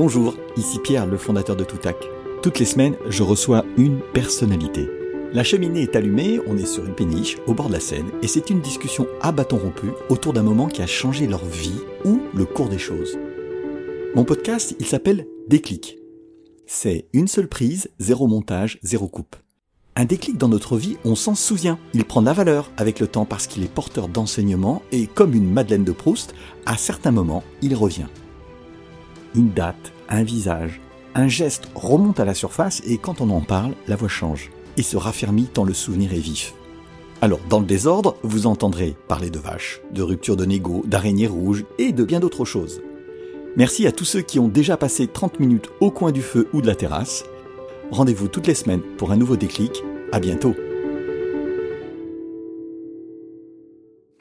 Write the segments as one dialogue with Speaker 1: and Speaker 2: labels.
Speaker 1: Bonjour, ici Pierre, le fondateur de Toutac. Toutes les semaines, je reçois une personnalité. La cheminée est allumée, on est sur une péniche au bord de la Seine et c'est une discussion à bâton rompu autour d'un moment qui a changé leur vie ou le cours des choses. Mon podcast, il s'appelle Déclic. C'est une seule prise, zéro montage, zéro coupe. Un déclic dans notre vie, on s'en souvient. Il prend de la valeur avec le temps parce qu'il est porteur d'enseignement et comme une Madeleine de Proust, à certains moments, il revient. Une date, un visage, un geste remonte à la surface et quand on en parle, la voix change et se raffermit tant le souvenir est vif. Alors, dans le désordre, vous entendrez parler de vaches, de rupture de négo, d'araignées rouges et de bien d'autres choses. Merci à tous ceux qui ont déjà passé 30 minutes au coin du feu ou de la terrasse. Rendez-vous toutes les semaines pour un nouveau déclic. À bientôt.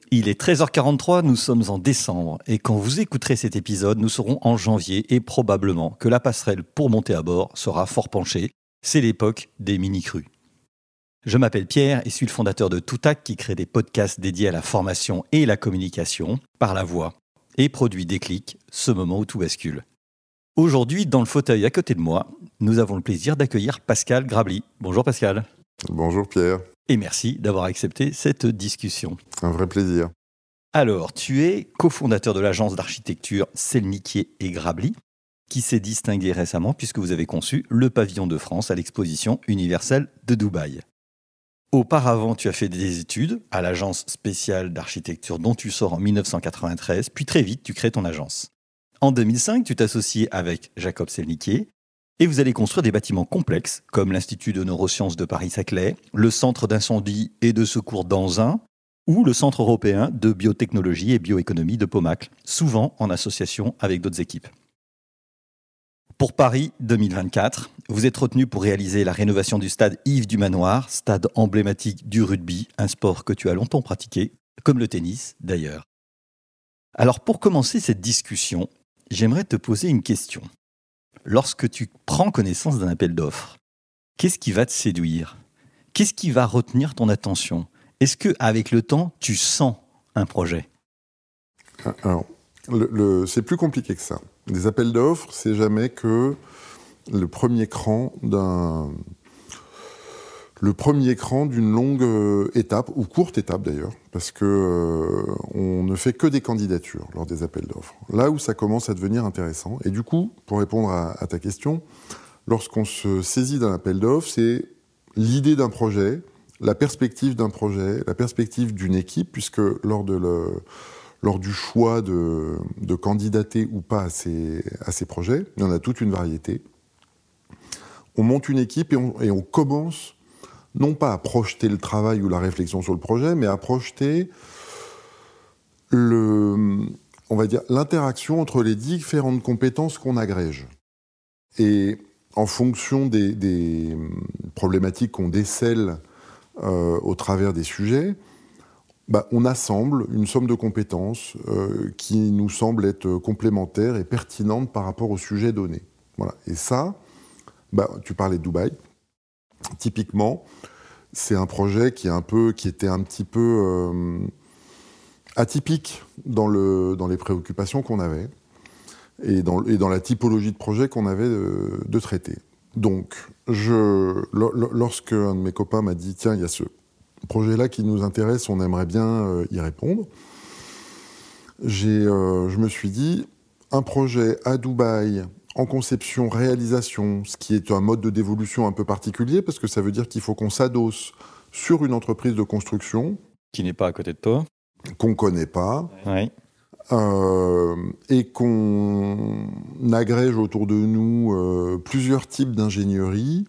Speaker 1: Il est 13h43, nous sommes en décembre, et quand vous écouterez cet épisode, nous serons en janvier, et probablement que la passerelle pour monter à bord sera fort penchée. C'est l'époque des mini-crues. Je m'appelle Pierre et suis le fondateur de Toutac qui crée des podcasts dédiés à la formation et la communication par la voix et produit Déclic, ce moment où tout bascule. Aujourd'hui, dans le fauteuil à côté de moi, nous avons le plaisir d'accueillir Pascal Grabli. Bonjour Pascal.
Speaker 2: Bonjour Pierre.
Speaker 1: Et merci d'avoir accepté cette discussion.
Speaker 2: Un vrai plaisir.
Speaker 1: Alors, tu es cofondateur de l'agence d'architecture Selniquier et Grabli, qui s'est distinguée récemment puisque vous avez conçu le pavillon de France à l'exposition universelle de Dubaï. Auparavant, tu as fait des études à l'agence spéciale d'architecture dont tu sors en 1993, puis très vite, tu crées ton agence. En 2005, tu t'associes avec Jacob Selniquier et vous allez construire des bâtiments complexes comme l'Institut de neurosciences de Paris-Saclay, le Centre d'incendie et de secours d'Anzin ou le Centre européen de biotechnologie et bioéconomie de Pomacle, souvent en association avec d'autres équipes. Pour Paris 2024, vous êtes retenu pour réaliser la rénovation du stade Yves du Manoir, stade emblématique du rugby, un sport que tu as longtemps pratiqué, comme le tennis d'ailleurs. Alors pour commencer cette discussion, j'aimerais te poser une question. Lorsque tu prends connaissance d'un appel d'offres, qu'est-ce qui va te séduire? Qu'est-ce qui va retenir ton attention? Est-ce que avec le temps, tu sens un projet?
Speaker 2: Alors, c'est plus compliqué que ça. Les appels d'offres, c'est jamais que le premier cran d'un le premier cran d'une longue euh, étape ou courte étape d'ailleurs, parce que euh, on ne fait que des candidatures lors des appels d'offres. Là où ça commence à devenir intéressant. Et du coup, pour répondre à, ta question, lorsqu'on se saisit d'un appel d'offres, c'est l'idée d'un projet, la perspective d'un projet, la perspective d'une équipe, puisque lors de lors du choix de, candidater ou pas à ces, à ces, projets. Il y en a toute une variété. On monte une équipe et on, commence non pas à projeter le travail ou la réflexion sur le projet, mais à projeter l'interaction entre les différentes compétences qu'on agrège. Et en fonction des, des problématiques qu'on décèle euh, au travers des sujets, bah, on assemble une somme de compétences euh, qui nous semble être complémentaire et pertinente par rapport au sujet donné. Voilà. Et ça, bah, tu parlais de Dubaï. Typiquement, c'est un projet qui, est un peu, qui était un petit peu euh, atypique dans, le, dans les préoccupations qu'on avait et dans, et dans, la typologie de projet qu'on avait de, traiter. Donc, je, lorsque un de mes copains m'a dit tiens, il y a ce projet-là qui nous intéresse, on aimerait bien euh, y répondre. Euh, je me suis dit, un projet à Dubaï en conception, réalisation, ce qui est un mode de dévolution un peu particulier, parce que ça veut dire qu'il faut qu'on s'adosse sur une entreprise de construction.
Speaker 1: Qui n'est pas à côté de toi.
Speaker 2: Qu'on ne connaît pas. Euh, et qu'on agrège autour de nous plusieurs types d'ingénierie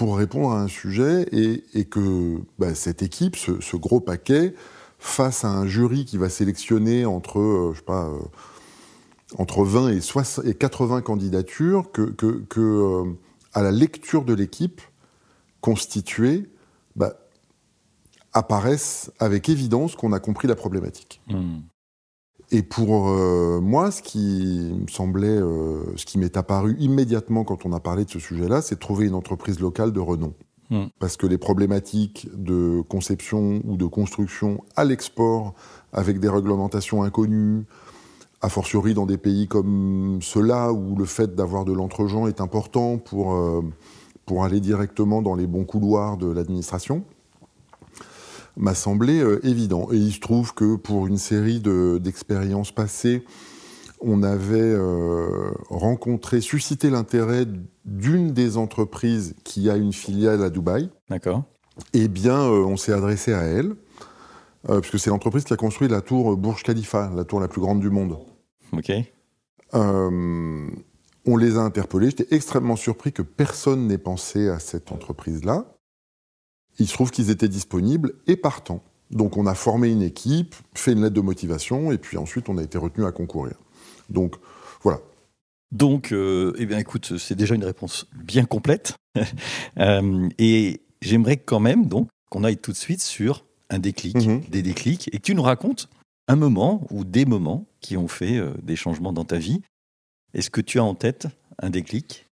Speaker 2: pour répondre à un sujet et, que bah, cette équipe, ce, gros paquet, face à un jury qui va sélectionner entre, euh, je sais pas, euh, entre 20 et, 60, et 80 candidatures, que, que, euh, à la lecture de l'équipe constituée, bah, apparaissent avec évidence qu'on a compris la problématique. Hmm. Et pour euh, moi, ce qui me semblait, euh, ce qui m'est apparu immédiatement quand on a parlé de ce sujet-là, c'est de trouver une entreprise locale de renom. Hmm. Parce que les problématiques de conception ou de construction à l'export, avec des réglementations inconnues, a fortiori dans des pays comme ceux-là, où le fait d'avoir de l'entre-gens est important pour, euh, pour aller directement dans les bons couloirs de l'administration, m'a semblé euh, évident. Et il se trouve que pour une série d'expériences passées, on avait euh, rencontré, suscité l'intérêt d'une des entreprises qui a une filiale à Dubaï.
Speaker 1: D'accord.
Speaker 2: Eh bien, on s'est adressé à elle. Puisque c'est l'entreprise qui a construit la tour Burj Khalifa, la tour la plus grande du monde.
Speaker 1: Ok.
Speaker 2: Euh, on les a interpellés. J'étais extrêmement surpris que personne n'ait pensé à cette entreprise-là. Il se trouve qu'ils étaient disponibles et partants. Donc on a formé une équipe, fait une lettre de motivation, et puis ensuite on a été retenu à concourir. Donc voilà.
Speaker 1: Donc, euh, eh bien écoute, c'est déjà une réponse bien complète. Euh, et j'aimerais quand même donc qu'on aille tout de suite sur un déclic,
Speaker 2: Mhm.
Speaker 1: des déclics, et que tu nous racontes un moment ou des moments qui ont fait euh, des changements dans ta vie. Est-ce que tu as en tête un déclic?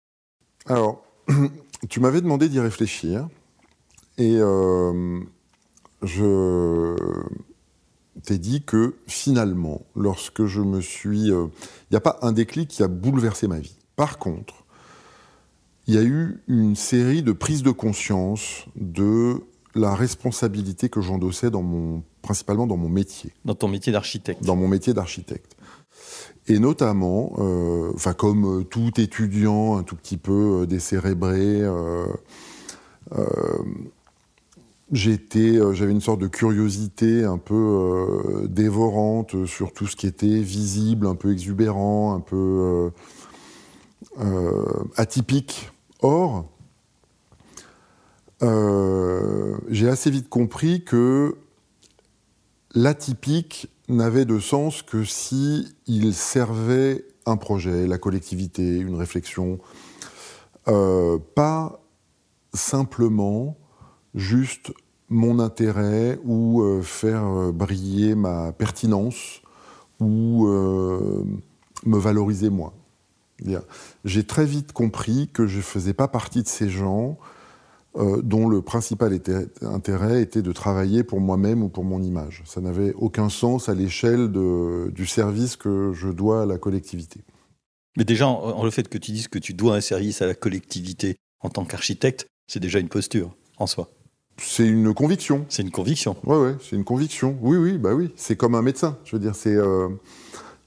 Speaker 2: Alors, tu m'avais demandé d'y réfléchir, et euh, je t'ai dit que finalement, lorsque je me suis... euh, Il n'y a pas un déclic qui a bouleversé ma vie. Par contre, il y a eu une série de prises de conscience de la responsabilité que j'endossais dans mon, principalement dans mon métier
Speaker 1: dans ton métier d'architecte
Speaker 2: dans mon métier d'architecte. Et notamment, euh, enfin comme euh, tout étudiant un tout petit peu euh, décérébré, euh, euh, j'étais, j'avais une sorte de curiosité un peu dévorante sur tout ce qui était visible, un peu exubérant, un peu atypique. Or, euh, j'ai assez vite compris que l'atypique n'avait de sens que si il servait un projet, la collectivité, une réflexion, euh, pas simplement juste mon intérêt ou euh, faire briller ma pertinence ou me valoriser moi. J'ai très vite compris que je ne faisais pas partie de ces gens euh, dont le principal était- intérêt était de travailler pour moi-même ou pour mon image. Ça n'avait aucun sens à l'échelle du service que je dois à la collectivité.
Speaker 1: Mais déjà, en, en le fait que tu dises que tu dois un service à la collectivité en tant qu'architecte, c'est déjà une posture en soi.
Speaker 2: C'est une conviction.
Speaker 1: C'est une conviction.
Speaker 2: Ouais, ouais, c'est une conviction. Oui, oui, bah oui. C'est comme un médecin. Je veux dire, c'est. euh,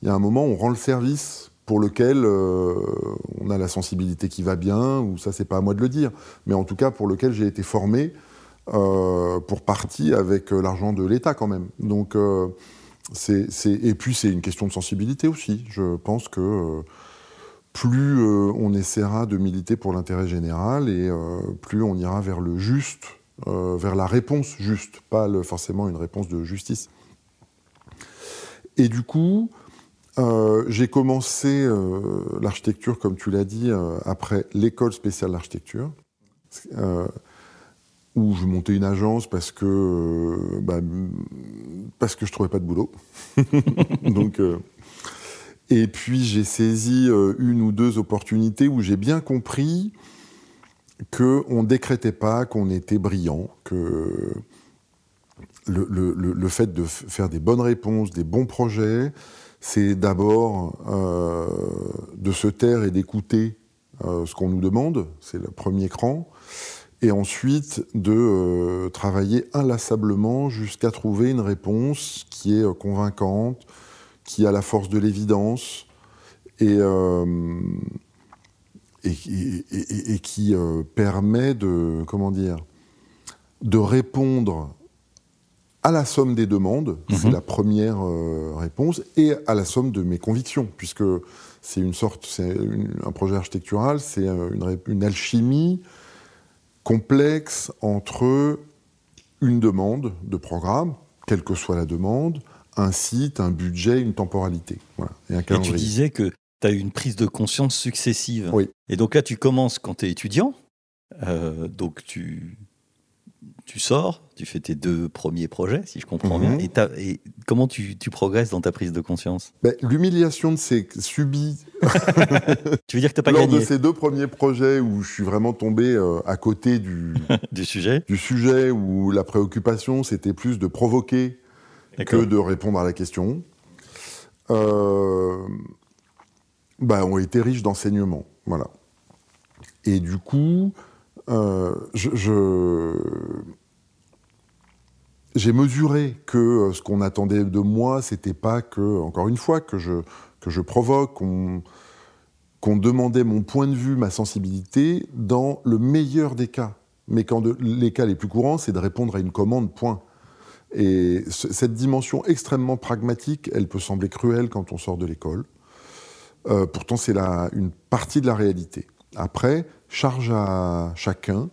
Speaker 2: Il y a un moment, où on rend le service pour lequel euh, on a la sensibilité qui va bien, ou ça, c'est pas à moi de le dire, mais en tout cas pour lequel j'ai été formé euh, pour partie avec euh, l'argent de l'État quand même. Donc, c'est, et puis c'est une question de sensibilité aussi. Je pense que plus on essaiera de militer pour l'intérêt général et plus on ira vers le juste, vers la réponse juste, pas forcément une réponse de justice. Et du coup, euh, j'ai commencé euh, l'architecture, comme tu l'as dit, euh, après l'école spéciale d'architecture, où je montais une agence parce que, bah, parce que je trouvais pas de boulot. Donc, et puis j'ai saisi une ou deux opportunités où j'ai bien compris que on décrétait pas qu'on était brillant, que le, fait de faire des bonnes réponses, des bons projets, c'est d'abord euh, de se taire et d'écouter euh, ce qu'on nous demande, c'est le premier cran, et ensuite de euh, travailler inlassablement jusqu'à trouver une réponse qui est convaincante, qui a la force de l'évidence et, et, qui- et- et- et qui permet de, comment dire, de répondre à la somme des demandes, c'est
Speaker 1: Mhm.
Speaker 2: la première euh, réponse, et à la somme de mes convictions, puisque c'est une sorte, c'est un projet architectural, c'est euh, une, alchimie complexe entre une demande de programme, quelle que soit la demande, un site, un budget, une temporalité, voilà, et un
Speaker 1: Et tu
Speaker 2: calendrier.
Speaker 1: disais que tu as eu une prise de conscience successive.
Speaker 2: Oui.
Speaker 1: Et donc là, tu commences quand tu es étudiant. Euh, donc tu, tu sors, tu fais tes deux premiers projets, si je comprends
Speaker 2: Mhm.
Speaker 1: bien. Et, t'as- et comment tu, tu progresses dans ta prise de conscience?
Speaker 2: Ben, L'humiliation de ces subis
Speaker 1: Tu veux dire que tu pas
Speaker 2: lors
Speaker 1: gagné
Speaker 2: de ces deux premiers projets où je suis vraiment tombé euh, à côté du,
Speaker 1: du sujet?
Speaker 2: du sujet, où la préoccupation c'était plus de provoquer que de répondre à la question. euh, bah, ont été riches d'enseignements. Voilà. Et du coup, euh, j'ai mesuré que euh, ce qu'on attendait de moi, c'était pas que, encore une fois, que je, que je provoque, qu'on, qu'on demandait mon point de vue, ma sensibilité, dans le meilleur des cas. Mais quand les cas les plus courants, c'est de répondre à une commande, point. Et cette dimension extrêmement pragmatique, elle peut sembler cruelle quand on sort de l'école. Euh, pourtant, c'est une partie de la réalité. Après, charge à chacun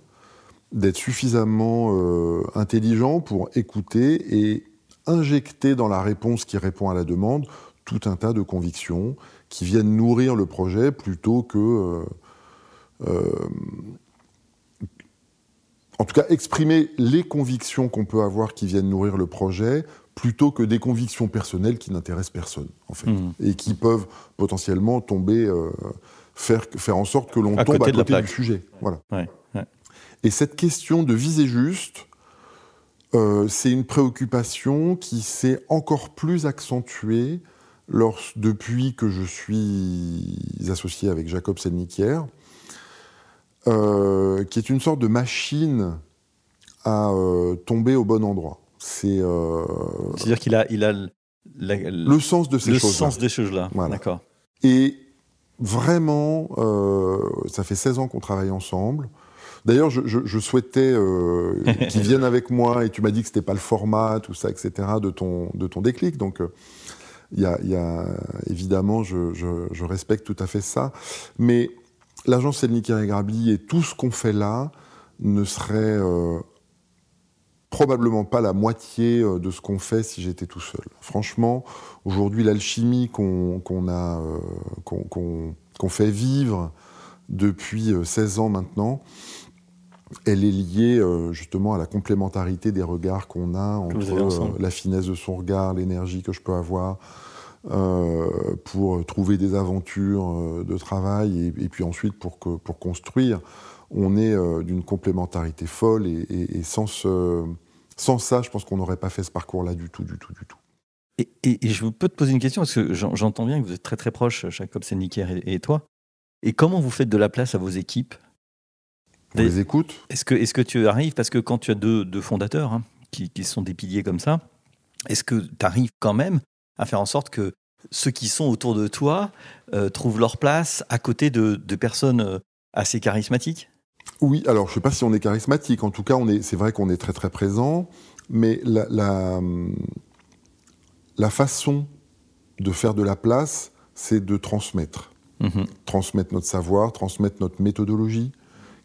Speaker 2: d'être suffisamment euh, intelligent pour écouter et injecter dans la réponse qui répond à la demande tout un tas de convictions qui viennent nourrir le projet plutôt que euh, en tout cas exprimer les convictions qu'on peut avoir qui viennent nourrir le projet, plutôt que des convictions personnelles qui n'intéressent personne, en fait, mmh. et qui peuvent potentiellement tomber, euh, faire, faire en sorte que l'on tombe à côté du sujet. Voilà. Et cette question de viser juste, euh, c'est une préoccupation qui s'est encore plus accentuée depuis que je suis associé avec Jacob Selnikier, euh, qui est une sorte de machine à euh, tomber au bon endroit. C'est.
Speaker 1: Euh, à dire qu'il a, il a
Speaker 2: le sens de ces choses.
Speaker 1: Le sens des choses-là. D'accord.
Speaker 2: Et vraiment, ça fait 16 ans qu'on travaille ensemble. D'ailleurs, je, souhaitais qu'il vienne avec moi et tu m'as dit que c'était pas le format, tout ça, etc. de ton de ton déclic. Donc, il y, a, évidemment, je, je, respecte tout à fait ça, mais l'agence Selniker et Grabli et tout ce qu'on fait là ne serait euh, probablement pas la moitié euh, de ce qu'on fait si j'étais tout seul. Franchement, aujourd'hui, l'alchimie qu'on a, euh, qu'on fait vivre depuis 16 ans maintenant, elle est liée justement à la complémentarité des regards qu'on a entre la finesse de son regard, l'énergie que je peux avoir, euh, pour trouver des aventures euh, de travail et, puis ensuite pour, que, pour construire, on est euh, d'une complémentarité folle et, sans, sans ça, je pense qu'on n'aurait pas fait ce parcours-là du tout, du tout, du tout.
Speaker 1: Et, je peux te poser une question, parce que j'entends bien que vous êtes très très proches, Jacob Senniker et, toi. Et comment vous faites de la place à vos équipes?
Speaker 2: On les écoute.
Speaker 1: Est-ce que, est que tu arrives, parce que quand tu as deux, deux fondateurs hein, qui, qui, sont des piliers comme ça, est-ce que tu arrives quand même à faire en sorte que ceux qui sont autour de toi euh, trouvent leur place à côté de, personnes euh, assez charismatiques?
Speaker 2: Oui, alors je ne sais pas si on est charismatique. En tout cas, c'est vrai qu'on est très très présent, mais la, la, façon de faire de la place, c'est de transmettre. Mhm. Transmettre notre savoir, transmettre notre méthodologie,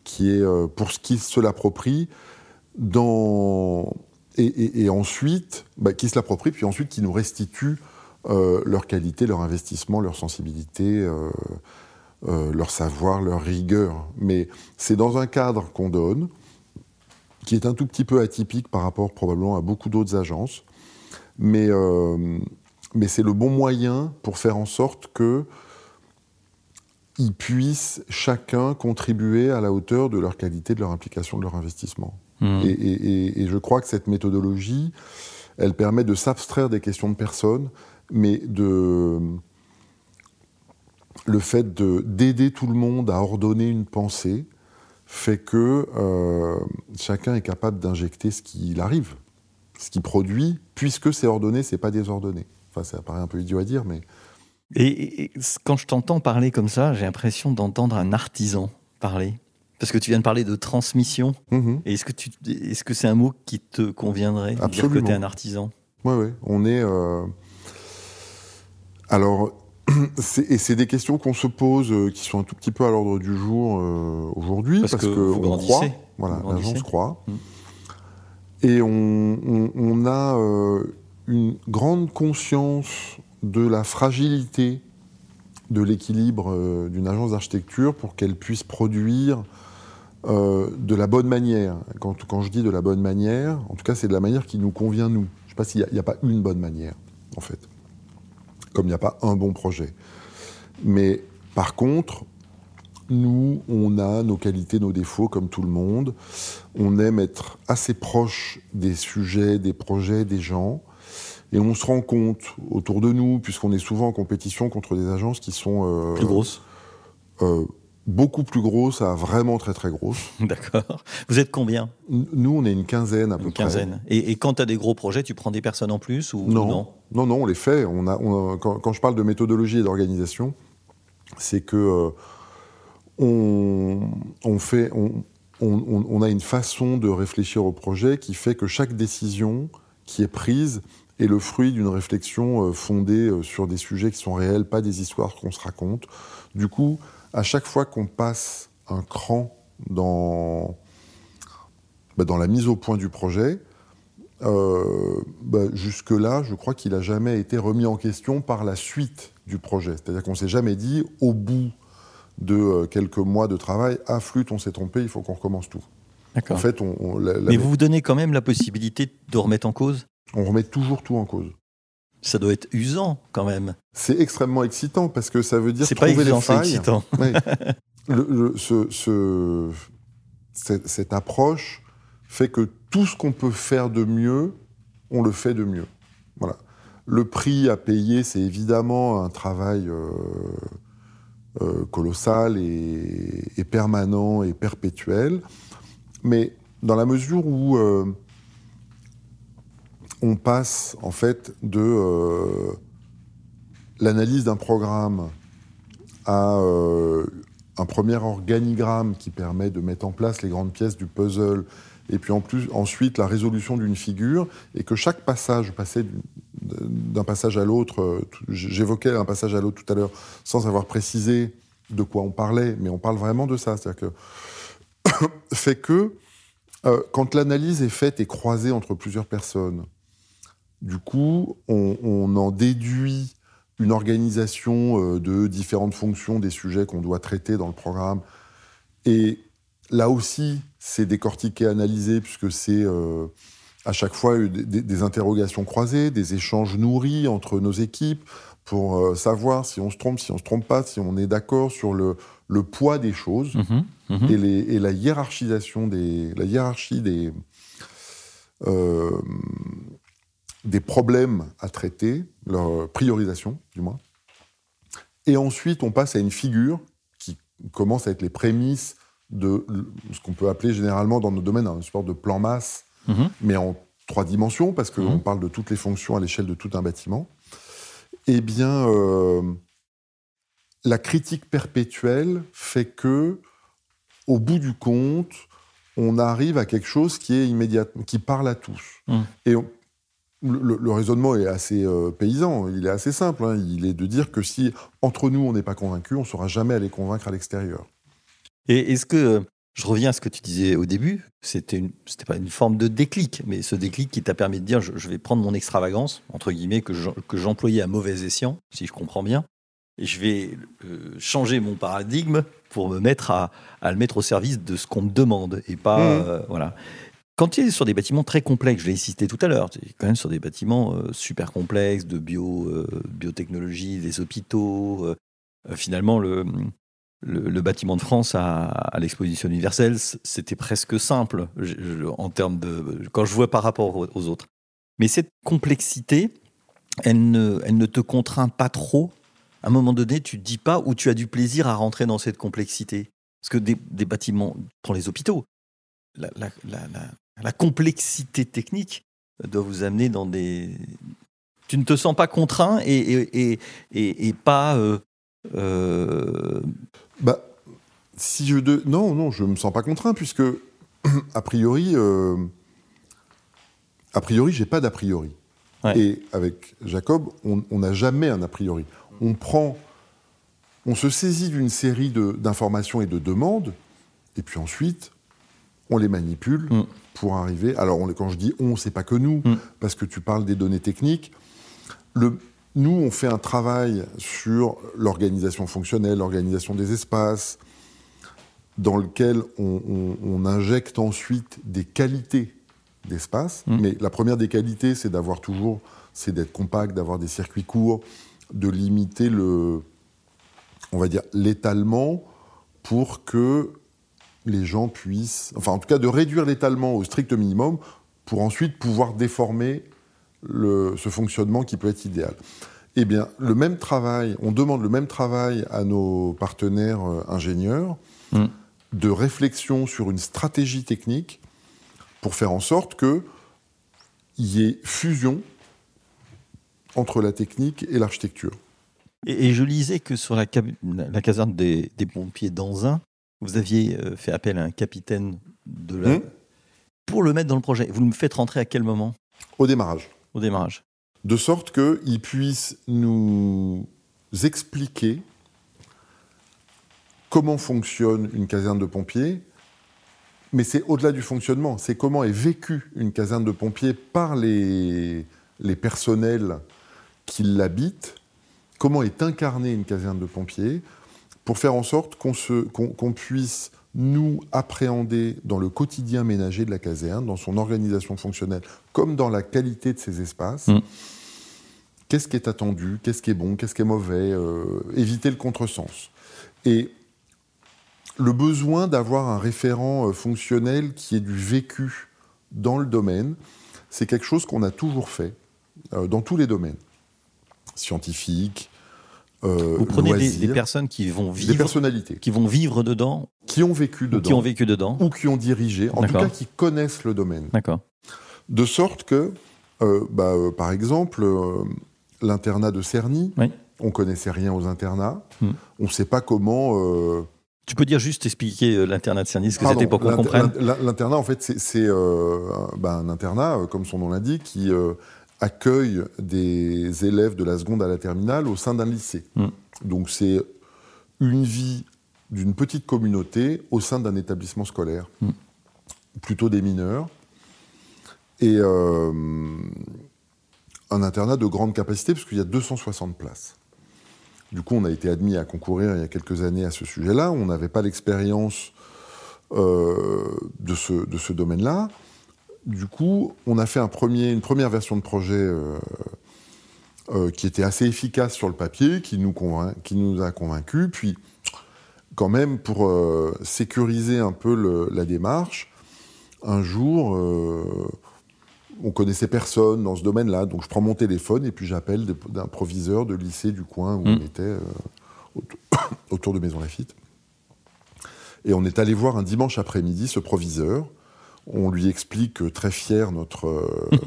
Speaker 2: qui est euh, pour ce qui se l'approprie, dans... et, ensuite, bah, qui se l'approprie, puis ensuite qui nous restitue euh, leur qualité, leur investissement, leur sensibilité, euh, euh, leur savoir, leur rigueur. Mais c'est dans un cadre qu'on donne, qui est un tout petit peu atypique par rapport probablement à beaucoup d'autres agences. Mais, mais c'est le bon moyen pour faire en sorte que ils puissent chacun contribuer à la hauteur de leur qualité, de leur implication, de leur investissement. Mmh. et, je crois que cette méthodologie, elle permet de s'abstraire des questions de personnes mais de le fait d'aider tout le monde à ordonner une pensée fait que euh, chacun est capable d'injecter ce qu'il arrive, ce qu'il produit, puisque c'est ordonné, c'est pas désordonné. Enfin, ça paraît un peu idiot à dire, mais.
Speaker 1: Et, quand je t'entends parler comme ça, j'ai l'impression d'entendre un artisan parler. Parce que tu viens de parler de transmission. Mm-hmm. Est-ce que, est -ce c'est un mot qui te conviendrait de dire que tu es un artisan?
Speaker 2: Oui, oui. On est. Euh, alors, et c'est des questions qu'on se pose, euh, qui sont un tout petit peu à l'ordre du jour euh, aujourd'hui, parce, parce que, on croit, voilà, l'agence croit, mm. et on, a euh, une grande conscience de la fragilité de l'équilibre d'une agence d'architecture pour qu'elle puisse produire de la bonne manière. Quand, quand, je dis de la bonne manière, en tout cas, c'est de la manière qui nous convient nous. Je ne sais pas s'il n'y a, a, pas une bonne manière, en fait comme il n'y a pas un bon projet. Mais par contre, nous, on a nos qualités, nos défauts, comme tout le monde. On aime être assez proche des sujets, des projets, des gens. Et on se rend compte autour de nous, puisqu'on est souvent en compétition contre des agences qui sont...
Speaker 1: Euh, plus grosses
Speaker 2: euh, Beaucoup plus grosses à vraiment très très grosses.
Speaker 1: D'accord. Vous êtes combien?
Speaker 2: Nous, on est une quinzaine à peu
Speaker 1: une quinzaine. Et, quand tu as des gros projets, tu prends des personnes en plus ou
Speaker 2: non Non, non, on les fait. On a, quand, je parle de méthodologie et d'organisation, c'est que euh, on, fait, on, a une façon de réfléchir au projet qui fait que chaque décision qui est prise est le fruit d'une réflexion euh, fondée euh, sur des sujets qui sont réels, pas des histoires qu'on se raconte. Du coup, à chaque fois qu'on passe un cran dans, bah, dans la mise au point du projet, euh, bah, jusque-là, je crois qu'il n'a jamais été remis en question par la suite du projet. C'est-à-dire qu'on ne s'est jamais dit, au bout de euh, quelques mois de travail, ah flûte, on s'est trompé, il faut qu'on recommence tout.
Speaker 1: En fait, on, Mais vous vous donnez quand même la possibilité de remettre en cause?
Speaker 2: On remet toujours tout en cause.
Speaker 1: Ça doit être usant quand même.
Speaker 2: C'est extrêmement excitant parce que ça veut dire
Speaker 1: trouver pas les failles. excitant.
Speaker 2: ce, cette, approche fait que tout ce qu'on peut faire de mieux, on le fait de mieux. Voilà. Le prix à payer, c'est évidemment un travail euh, euh, colossal et, permanent et perpétuel. Mais dans la mesure où euh, on passe en fait de l'analyse d'un programme à un premier organigramme qui permet de mettre en place les grandes pièces du puzzle et puis en plus, ensuite la résolution d'une figure, et que chaque passage passait d'un passage à l'autre, euh, j'évoquais un passage à l'autre tout à l'heure, sans avoir précisé de quoi on parlait, mais on parle vraiment de ça, c'est-à-dire que fait que euh, quand l'analyse est faite et croisée entre plusieurs personnes, du coup, on, en déduit une organisation euh, de différentes fonctions des sujets qu'on doit traiter dans le programme, et là aussi, c'est décortiqué, analysé, puisque c'est euh, à chaque fois des, interrogations croisées, des échanges nourris entre nos équipes pour euh, savoir si on se trompe, si on se trompe pas, si on est d'accord sur le, poids des choses mhm, mhm. Et, la hiérarchisation des, la hiérarchie des, euh, des problèmes à traiter, leur priorisation du moins. Et ensuite, on passe à une figure qui commence à être les prémices de ce qu'on peut appeler généralement dans nos domaines un sport de plan masse, mhm. mais en trois dimensions, parce qu'on mhm. parle de toutes les fonctions à l'échelle de tout un bâtiment, eh bien, euh, la critique perpétuelle fait que, au bout du compte, on arrive à quelque chose qui est immédiat, qui parle à tous. Mhm. Et le, raisonnement est assez euh, paysan, il est assez simple. Hein. il est de dire que si entre nous on n'est pas convaincu, on ne saura jamais aller convaincre à l'extérieur.
Speaker 1: Et est-ce que, je reviens à ce que tu disais au début, c'était une, c'était pas une forme de déclic, mais ce déclic qui t'a permis de dire, je, vais prendre mon extravagance, entre guillemets, que, que j'employais à mauvais escient, si je comprends bien, et je vais euh, changer mon paradigme pour me mettre à, à, le mettre au service de ce qu'on me demande, et pas, mmh. euh, voilà. Quand tu es sur des bâtiments très complexes, je l'ai cité tout à l'heure, quand même sur des bâtiments euh, super complexes de bio, biotechnologie, des hôpitaux. finalement, le, le, bâtiment de France à, l'exposition universelle, c'était presque simple en termes de quand je vois par rapport aux, autres. Mais cette complexité, elle ne, elle ne te contraint pas trop. À un moment donné, tu te dis pas où tu as du plaisir à rentrer dans cette complexité. Parce que des, bâtiments, pour les hôpitaux, la, complexité technique doit vous amener dans des. Tu ne te sens pas contraint et, et, et, pas euh, euh,
Speaker 2: bah, si je de... Non, non, je me sens pas contraint, puisque, a priori, euh... a priori, j'ai pas d'a priori. Et avec Jacob, on n'a jamais un a priori. On prend, on se saisit d'une série d'informations et de demandes, et puis ensuite, on les manipule mm. pour arriver. Alors, on, quand je dis on, c'est pas que nous, mm. parce que tu parles des données techniques. Le, nous, on fait un travail sur l'organisation fonctionnelle, l'organisation des espaces, dans lequel on, injecte ensuite des qualités d'espace. Mmh. Mais la première des qualités, c'est d'avoir toujours, c'est d'être compact, d'avoir des circuits courts, de limiter le, on va dire, l'étalement pour que les gens puissent, enfin en tout cas de réduire l'étalement au strict minimum pour ensuite pouvoir déformer ce fonctionnement qui peut être idéal. Eh bien, le même travail, on demande le même travail à nos partenaires euh, ingénieurs mm. de réflexion sur une stratégie technique pour faire en sorte qu'il y ait fusion entre la technique et l'architecture.
Speaker 1: Et, je lisais que sur la, caserne des, pompiers d'Anzin, vous aviez euh, fait appel à un capitaine de la... Hmm pour le mettre dans le projet. Vous me faites rentrer à quel moment?
Speaker 2: Au démarrage.
Speaker 1: Au démarrage.
Speaker 2: De sorte qu'il puisse nous expliquer comment fonctionne une caserne de pompiers, mais c'est au-delà du fonctionnement, c'est comment est vécue une caserne de pompiers par les, les personnels qui l'habitent, comment est incarnée une caserne de pompiers, pour faire en sorte qu'on puisse nous appréhender dans le quotidien ménager de la caserne, dans son organisation fonctionnelle, comme dans la qualité de ses espaces. Mm. Qu'est-ce qui est attendu Qu'est-ce qui est bon Qu'est-ce qui est mauvais euh, Éviter le contresens. Et le besoin d'avoir un référent euh, fonctionnel qui ait du vécu dans le domaine, c'est quelque chose qu'on a toujours fait euh, dans tous les domaines, scientifiques,
Speaker 1: euh, Vous prenez des, personnes qui vont vivre,
Speaker 2: des personnalités,
Speaker 1: qui vont vivre dedans,
Speaker 2: qui ont vécu dedans,
Speaker 1: qui ont vécu dedans,
Speaker 2: ou qui ont dirigé, en tout cas qui connaissent le domaine.
Speaker 1: D'accord.
Speaker 2: De sorte que, euh, bah, euh, par exemple, l'internat de Cerny, oui. on connaissait rien aux internats, hmm. on ne sait pas comment.
Speaker 1: Tu peux dire juste expliquer l'internat de Cerny, ce que c'était pour qu'on comprenne.
Speaker 2: L'internat, en fait, c'est bah, un internat, comme son nom l'indique, qui accueille des élèves de la seconde à la terminale au sein d'un lycée. Mm. Donc c'est une vie d'une petite communauté au sein d'un établissement scolaire, mm. plutôt des mineurs, et euh, un internat de grande capacité, puisqu'il y a 260 places. Du coup, on a été admis à concourir il y a quelques années à ce sujet-là. On n'avait pas l'expérience euh, de ce, de ce domaine-là du coup, on a fait une première version de projet euh, euh, qui était assez efficace sur le papier, qui nous, a convaincus. Puis, quand même, pour euh, sécuriser un peu la démarche, un jour, on connaissait personne dans ce domaine-là. Donc, je prends mon téléphone et puis j'appelle d'un proviseur de lycée du coin où on mmh. était, autour de Maison Lafitte. Et on est allé voir un dimanche après-midi ce proviseur on lui explique très fier notre. Euh,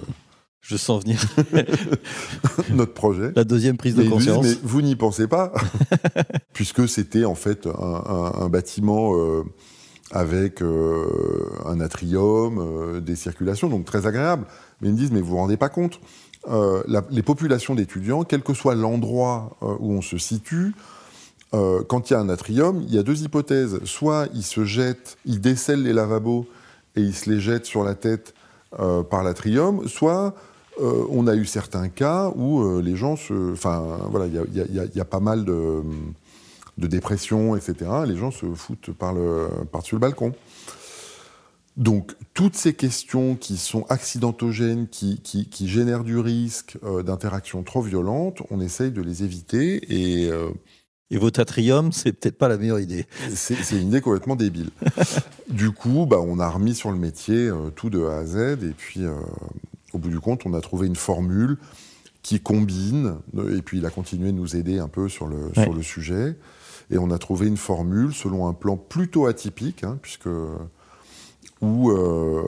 Speaker 1: Je sens venir.
Speaker 2: notre projet.
Speaker 1: La deuxième prise de conscience.
Speaker 2: mais vous n'y pensez pas, puisque c'était en fait un, bâtiment euh, avec euh, un atrium, des circulations, donc très agréable. Mais ils me disent, mais vous vous rendez pas compte Les populations d'étudiants, quel que soit l'endroit où on se situe, quand il y a un atrium, il y a deux hypothèses. Soit ils se jettent, ils décèlent les lavabos et ils se les jettent sur la tête euh, par l'atrium, soit euh, on a eu certains cas où euh, les gens se. Enfin, voilà, il y, a pas mal de, dépression, etc. Les gens se foutent par le, par-dessus le balcon. Donc, toutes ces questions qui sont accidentogènes, qui, qui, qui génèrent du risque d'interaction trop violente, on essaye de les éviter et
Speaker 1: et votre atrium, c'est peut-être pas la meilleure idée.
Speaker 2: C'est une idée complètement débile. du coup, bah, on a remis sur le métier euh, tout de A à Z, et puis euh, au bout du compte, on a trouvé une formule qui combine, et puis il a continué de nous aider un peu sur le, sur le sujet, et on a trouvé une formule selon un plan plutôt atypique, hein, puisque où euh,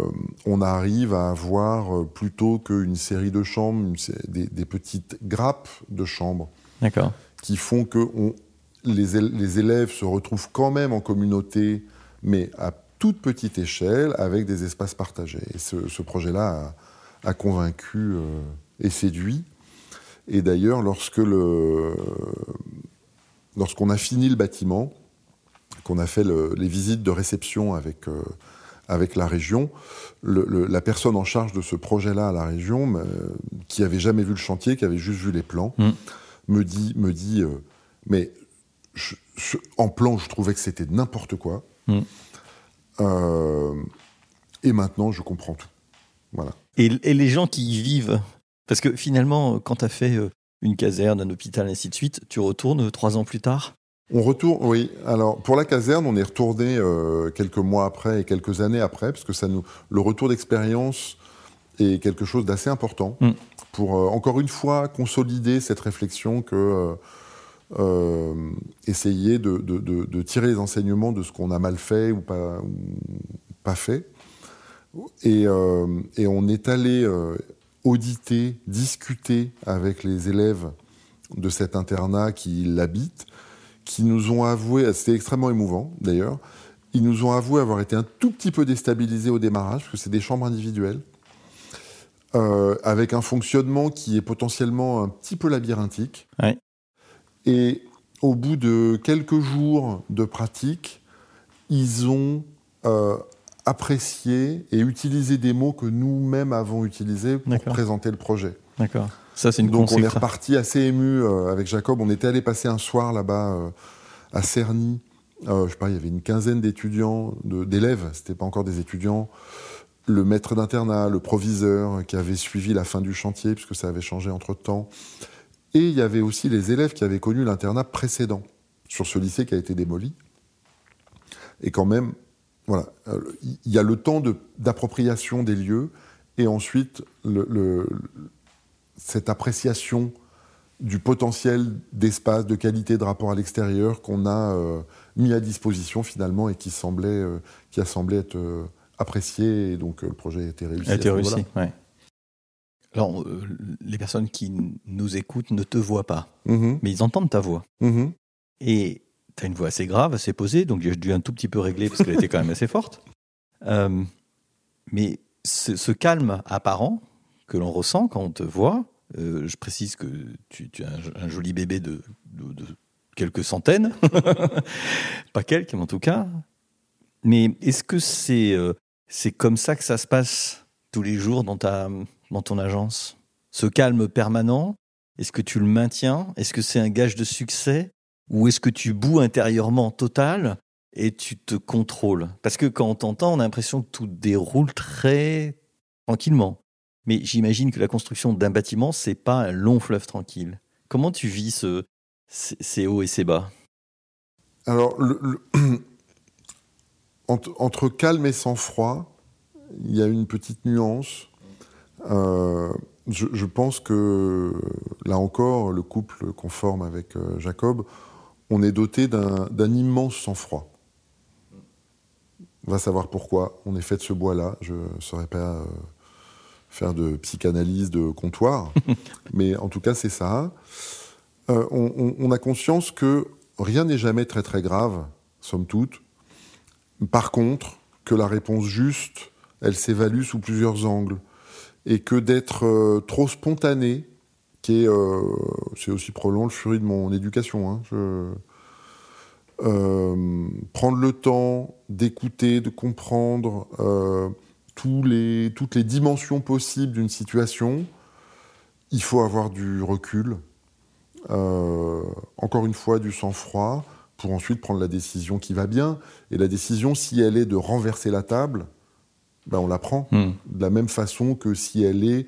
Speaker 2: on arrive à avoir plutôt qu'une série de chambres, des, des petites grappes de chambres. Qui font que les, élèves se retrouvent quand même en communauté, mais à toute petite échelle, avec des espaces partagés. Et ce, projet-là a, convaincu euh, et séduit. Et d'ailleurs, lorsque lorsqu'on a fini le bâtiment, qu'on a fait les visites de réception avec, euh, avec la région, la personne en charge de ce projet-là à la région, qui avait jamais vu le chantier, qui avait juste vu les plans, mmh. me dit, me dit euh, mais en plan, je trouvais que c'était n'importe quoi. Mm. Euh, et maintenant, je comprends tout. Voilà.
Speaker 1: Et, les gens qui y vivent, parce que finalement, quand tu as fait euh, une caserne, un hôpital, ainsi de suite, tu retournes euh, trois ans plus tard?
Speaker 2: On retourne, oui. Alors pour la caserne, on est retourné quelques mois après et quelques années après, parce que ça nous, le retour d'expérience est quelque chose d'assez important
Speaker 1: Mm.
Speaker 2: pour, euh, encore une fois, consolider cette réflexion que euh, essayer de, tirer les enseignements de ce qu'on a mal fait ou pas, fait. Et, euh, et on est allé euh, auditer, discuter avec les élèves de cet internat qui l'habitent, qui nous ont avoué, c'était extrêmement émouvant d'ailleurs, ils nous ont avoué avoir été un tout petit peu déstabilisés au démarrage, parce que c'est des chambres individuelles, avec un fonctionnement qui est potentiellement un petit peu labyrinthique.
Speaker 1: Ouais.
Speaker 2: Et au bout de quelques jours de pratique, ils ont euh, apprécié et utilisé des mots que nous-mêmes avons utilisés pour présenter le projet.
Speaker 1: D'accord. Ça, c'est une
Speaker 2: Donc on est reparti assez ému euh, avec Jacob. On était allé passer un soir là-bas euh, à Cerny. Je sais pas, il y avait une quinzaine d'étudiants, d'élèves. C'était pas encore des étudiants. Le maître d'internat, le proviseur qui avait suivi la fin du chantier puisque ça avait changé entre temps. Et il y avait aussi les élèves qui avaient connu l'internat précédent sur ce lycée qui a été démoli. Et quand même, voilà, il y a le temps de- d'appropriation des lieux et ensuite le- le, cette appréciation du potentiel d'espace, de qualité de rapport à l'extérieur qu'on a euh, mis à disposition finalement et qui, semblait, euh, qui a semblé être euh, apprécié et donc le projet a été réussi.
Speaker 1: A été réussi, ouais. Alors, euh, les personnes qui nous écoutent ne te voient pas,
Speaker 2: Mhm,
Speaker 1: mais ils entendent ta voix.
Speaker 2: mhm.
Speaker 1: Et tu as une voix assez grave, assez posée, donc j'ai dû un tout petit peu régler parce qu'elle était quand même assez forte. Euh, mais ce, ce calme apparent que l'on ressent quand on te voit, euh, je précise que tu, tu as un, un joli bébé de, de- de quelques centaines, pas quelques, mais en tout cas. Mais est-ce que c'est c'est comme ça que ça se passe tous les jours dans, ta, dans ton agence? Ce calme permanent, est-ce que tu le maintiens? Est-ce que c'est un gage de succès? Ou est-ce que tu boues intérieurement total et tu te contrôles? Parce que quand on t'entend, on a l'impression que tout déroule très tranquillement. Mais j'imagine que la construction d'un bâtiment, c'est pas un long fleuve tranquille. Comment tu vis ce, ces hauts et ces bas?
Speaker 2: Alors, entre calme et sang-froid, il y a une petite nuance. Euh, je, je pense que, là encore, le couple qu'on forme avec euh, Jacob, on est doté d'un d'un immense sang-froid. On va savoir pourquoi on est fait de ce bois-là. Je ne saurais pas euh, faire de psychanalyse de comptoir, mais en tout cas, c'est ça. Euh, on, on- on a conscience que rien n'est jamais très très grave, somme toute. Par contre, que la réponse juste, elle s'évalue sous plusieurs angles. Et que d'être euh, trop spontané, qui est, euh, c'est aussi probablement le fruit de mon éducation. hein. Euh, prendre le temps d'écouter, de comprendre toutes les dimensions possibles d'une situation, il faut avoir du recul, encore une fois du sang-froid, pour ensuite prendre la décision qui va bien. Et la décision, si elle est de renverser la table, ben on la prend.
Speaker 1: Hmm.
Speaker 2: De la même façon que si elle est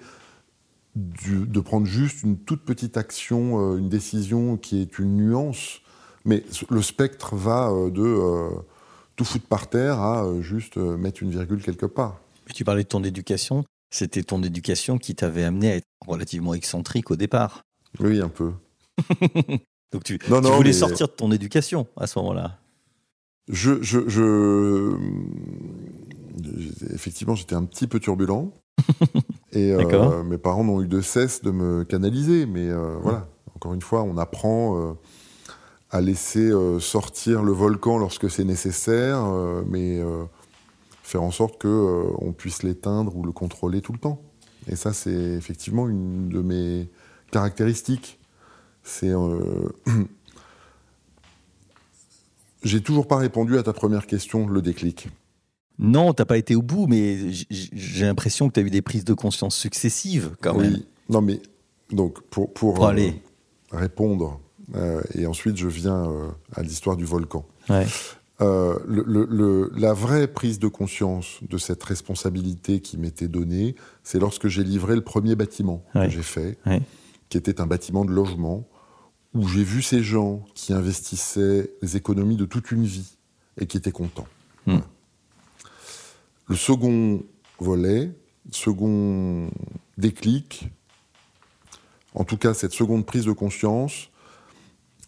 Speaker 2: du- de prendre juste une toute petite action, euh, une décision qui est une nuance. Mais le spectre va euh, de euh, tout foutre par terre à euh, juste euh, mettre une virgule quelque part.
Speaker 1: Mais tu parlais de ton éducation. C'était ton éducation qui t'avait amené à être relativement excentrique au départ.
Speaker 2: Oui, un peu.
Speaker 1: Donc tu,
Speaker 2: Non,
Speaker 1: tu
Speaker 2: non,
Speaker 1: voulais
Speaker 2: mais-
Speaker 1: sortir de ton éducation à ce moment-là.
Speaker 2: Je, je, je- effectivement, j'étais un petit peu turbulent. et euh, mes parents n'ont eu de cesse de me canaliser. Mais euh, voilà, encore une fois, on apprend euh, à laisser sortir le volcan lorsque c'est nécessaire, mais faire en sorte que euh, on puisse l'éteindre ou le contrôler tout le temps. Et ça, c'est effectivement une de mes caractéristiques. C'est J'ai toujours pas répondu à ta première question, le déclic.
Speaker 1: Non, t'as pas été au bout, mais j'ai l'impression que tu as eu des prises de conscience successives quand même.
Speaker 2: Oui. Non, mais donc pour, pour,
Speaker 1: Pour
Speaker 2: euh,
Speaker 1: aller.
Speaker 2: répondre, euh, et ensuite je viens euh, à l'histoire du volcan.
Speaker 1: Ouais.
Speaker 2: Le- le- le- la vraie prise de conscience de cette responsabilité qui m'était donnée, c'est lorsque j'ai livré le premier bâtiment
Speaker 1: Ouais.
Speaker 2: que j'ai fait,
Speaker 1: Ouais.
Speaker 2: qui était un bâtiment de logement, où j'ai vu ces gens qui investissaient les économies de toute une vie et qui étaient contents.
Speaker 1: Hmm.
Speaker 2: Le second volet, second déclic, en tout cas cette seconde prise de conscience,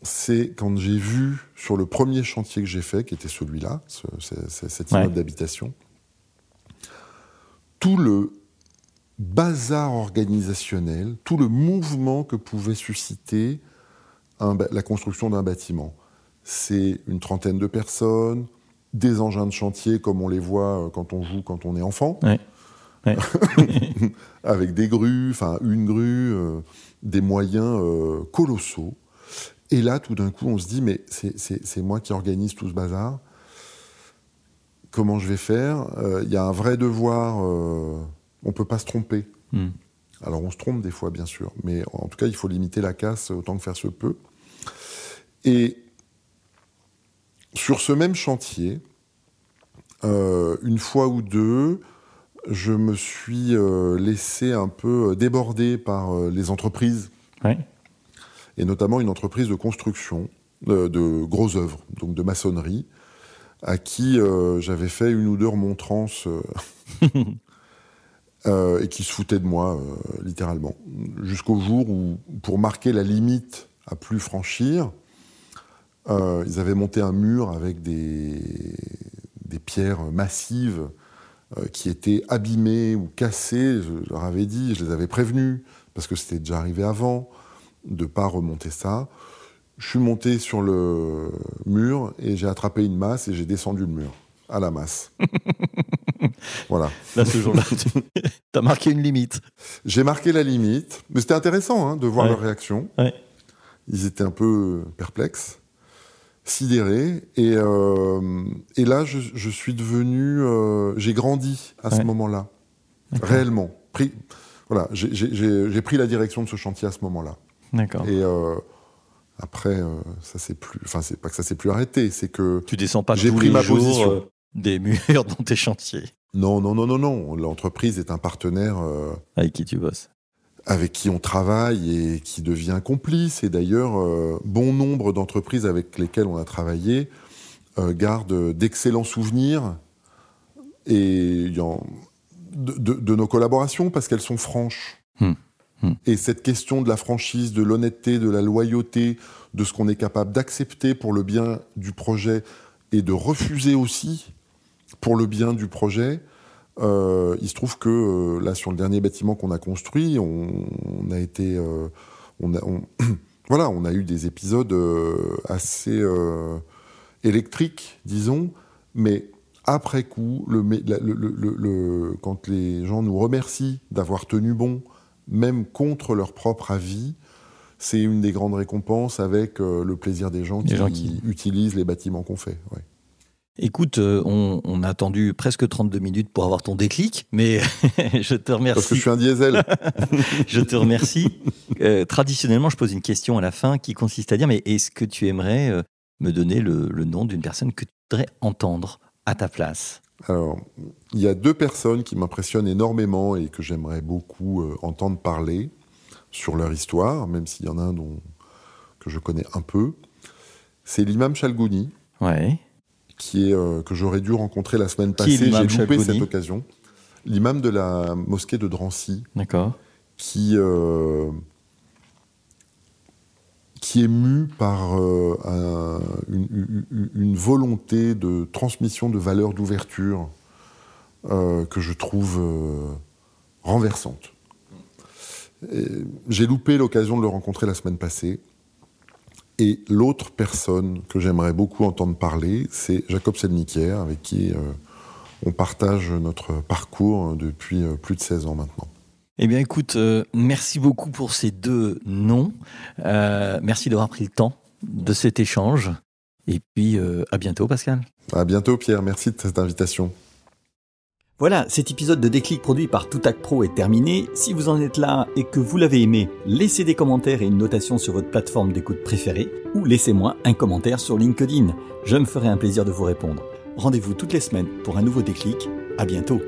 Speaker 2: c'est quand j'ai vu sur le premier chantier que j'ai fait, qui était celui-là, cet immeuble d'habitation, tout le bazar organisationnel, tout le mouvement que pouvait susciter la construction d'un bâtiment. C'est une trentaine de personnes, des engins de chantier comme on les voit euh, quand on joue quand on est enfant, avec des grues, enfin une grue, euh, des moyens euh, colossaux. Et là, tout d'un coup, on se dit, mais c'est moi qui organise tout ce bazar. Comment je vais faire? Il y a un vrai devoir. on ne peut pas se tromper. Hmm. Alors on se trompe des fois, bien sûr, mais en tout cas, il faut limiter la casse autant que faire se peut. Et sur ce même chantier, euh, une fois ou deux, je me suis euh, laissé un peu déborder par euh, les entreprises, et notamment une entreprise de construction de gros œuvres, donc de maçonnerie, à qui j'avais fait une ou deux remontrances et qui se foutaient de moi, littéralement, jusqu'au jour où, pour marquer la limite à plus franchir, euh, ils avaient monté un mur avec des, des pierres massives euh, qui étaient abîmées ou cassées. Je leur avais dit, je les avais prévenus, parce que c'était déjà arrivé avant, de ne pas remonter ça. Je suis monté sur le mur et j'ai attrapé une masse et j'ai descendu le mur à la masse. voilà.
Speaker 1: Là, ce jour-là, tu as marqué une limite.
Speaker 2: J'ai marqué la limite, mais c'était intéressant hein, de voir leur réaction. Ils étaient un peu perplexes sidéré. Et, euh, et là, je, suis devenu. Euh, j'ai grandi à ce moment-là, réellement. Pris, voilà, j'ai pris la direction de ce chantier à ce moment-là.
Speaker 1: D'accord.
Speaker 2: Et euh, après, ça s'est plus. Enfin, c'est pas que ça s'est plus arrêté, c'est que.
Speaker 1: Tu descends pas j'ai pris ma position. des murs dans tes chantiers.
Speaker 2: Non, non, non, non, non. L'entreprise est un partenaire.
Speaker 1: Avec qui tu bosses
Speaker 2: avec qui on travaille et qui devient complice. Et d'ailleurs, euh, bon nombre d'entreprises avec lesquelles on a travaillé euh, gardent d'excellents souvenirs et, de, nos collaborations parce qu'elles sont franches. Hmm. Hmm. Et cette question de la franchise, de l'honnêteté, de la loyauté, de ce qu'on est capable d'accepter pour le bien du projet et de refuser aussi pour le bien du projet, euh, il se trouve que euh, là, sur le dernier bâtiment qu'on a construit, on, a été, euh, on a, voilà, on a eu des épisodes assez électriques, disons, mais après coup, le, le, quand les gens nous remercient d'avoir tenu bon, même contre leur propre avis, c'est une des grandes récompenses avec le plaisir des gens, qui, gens qui, utilisent les bâtiments qu'on fait. Ouais.
Speaker 1: Écoute, euh, on, a attendu presque 32 minutes pour avoir ton déclic, mais je te remercie.
Speaker 2: Parce que je suis un diesel.
Speaker 1: je te remercie. Euh, traditionnellement, je pose une question à la fin qui consiste à dire, mais est-ce que tu aimerais euh, me donner le, nom d'une personne que tu voudrais entendre à ta place?
Speaker 2: Alors, il y a deux personnes qui m'impressionnent énormément et que j'aimerais beaucoup entendre parler sur leur histoire, même s'il y en a un dont, que je connais un peu. C'est l'imam Chalgouni.
Speaker 1: Ouais
Speaker 2: qui est, euh, que j'aurais dû rencontrer la semaine passée. J'ai loupé cette occasion. L'imam de la mosquée de Drancy.
Speaker 1: D'accord.
Speaker 2: Qui, euh, qui est mu par euh, une, volonté de transmission de valeurs d'ouverture que je trouve renversante. J'ai loupé l'occasion de le rencontrer la semaine passée. Et l'autre personne que j'aimerais beaucoup entendre parler, c'est Jacob Selnikier, avec qui euh, on partage notre parcours depuis euh, plus de 16 ans maintenant.
Speaker 1: Eh bien écoute, euh, merci beaucoup pour ces deux noms. merci d'avoir pris le temps de cet échange. Et puis à bientôt Pascal.
Speaker 2: À bientôt Pierre, merci de cette invitation.
Speaker 1: Voilà, cet épisode de Déclic produit par Toutac Pro est terminé. Si vous en êtes là et que vous l'avez aimé, laissez des commentaires et une notation sur votre plateforme d'écoute préférée ou laissez-moi un commentaire sur LinkedIn. Je me ferai un plaisir de vous répondre. Rendez-vous toutes les semaines pour un nouveau déclic. À bientôt.